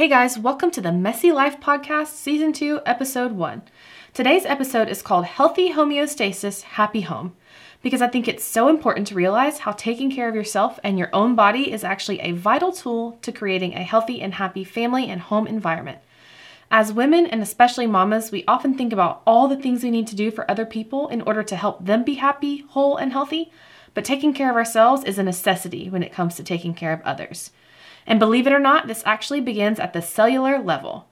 Hey guys, welcome to the Messy Life Podcast, Season 2, Episode 1. Today's episode is called Healthy Homeostasis Happy Home because I think it's so important to realize how taking care of yourself and your own body is actually a vital tool to creating a healthy and happy family and home environment. As women, and especially mamas, we often think about all the things we need to do for other people in order to help them be happy, whole, and healthy, but taking care of ourselves is a necessity when it comes to taking care of others. And believe it or not, this actually begins at the cellular level.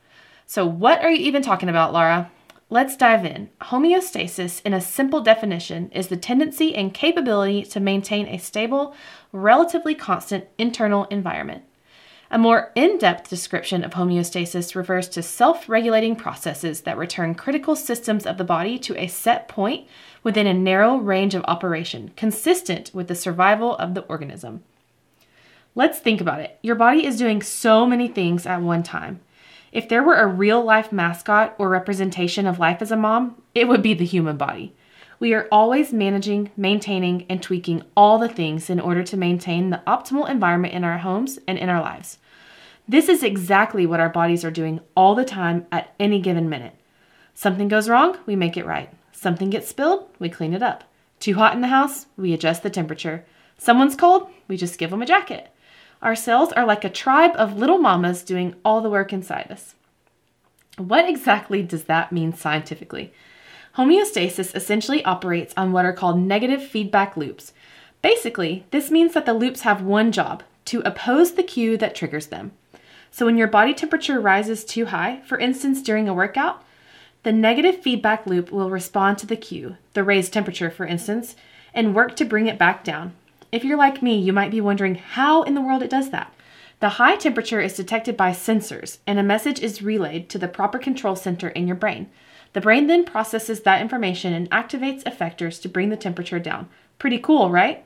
So, what are you even talking about, Laura? Let's dive in. Homeostasis, in a simple definition, is the tendency and capability to maintain a stable, relatively constant internal environment. A more in depth description of homeostasis refers to self regulating processes that return critical systems of the body to a set point within a narrow range of operation, consistent with the survival of the organism. Let's think about it. Your body is doing so many things at one time. If there were a real life mascot or representation of life as a mom, it would be the human body. We are always managing, maintaining, and tweaking all the things in order to maintain the optimal environment in our homes and in our lives. This is exactly what our bodies are doing all the time at any given minute. Something goes wrong, we make it right. Something gets spilled, we clean it up. Too hot in the house, we adjust the temperature. Someone's cold, we just give them a jacket. Our cells are like a tribe of little mamas doing all the work inside us. What exactly does that mean scientifically? Homeostasis essentially operates on what are called negative feedback loops. Basically, this means that the loops have one job to oppose the cue that triggers them. So, when your body temperature rises too high, for instance during a workout, the negative feedback loop will respond to the cue, the raised temperature, for instance, and work to bring it back down. If you're like me, you might be wondering how in the world it does that. The high temperature is detected by sensors, and a message is relayed to the proper control center in your brain. The brain then processes that information and activates effectors to bring the temperature down. Pretty cool, right?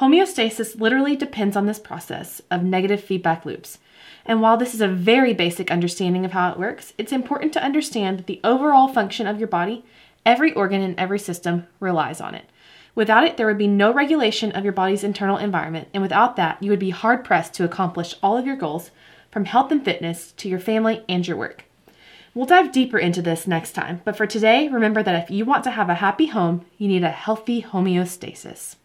Homeostasis literally depends on this process of negative feedback loops. And while this is a very basic understanding of how it works, it's important to understand that the overall function of your body, every organ and every system relies on it. Without it, there would be no regulation of your body's internal environment, and without that, you would be hard pressed to accomplish all of your goals, from health and fitness to your family and your work. We'll dive deeper into this next time, but for today, remember that if you want to have a happy home, you need a healthy homeostasis.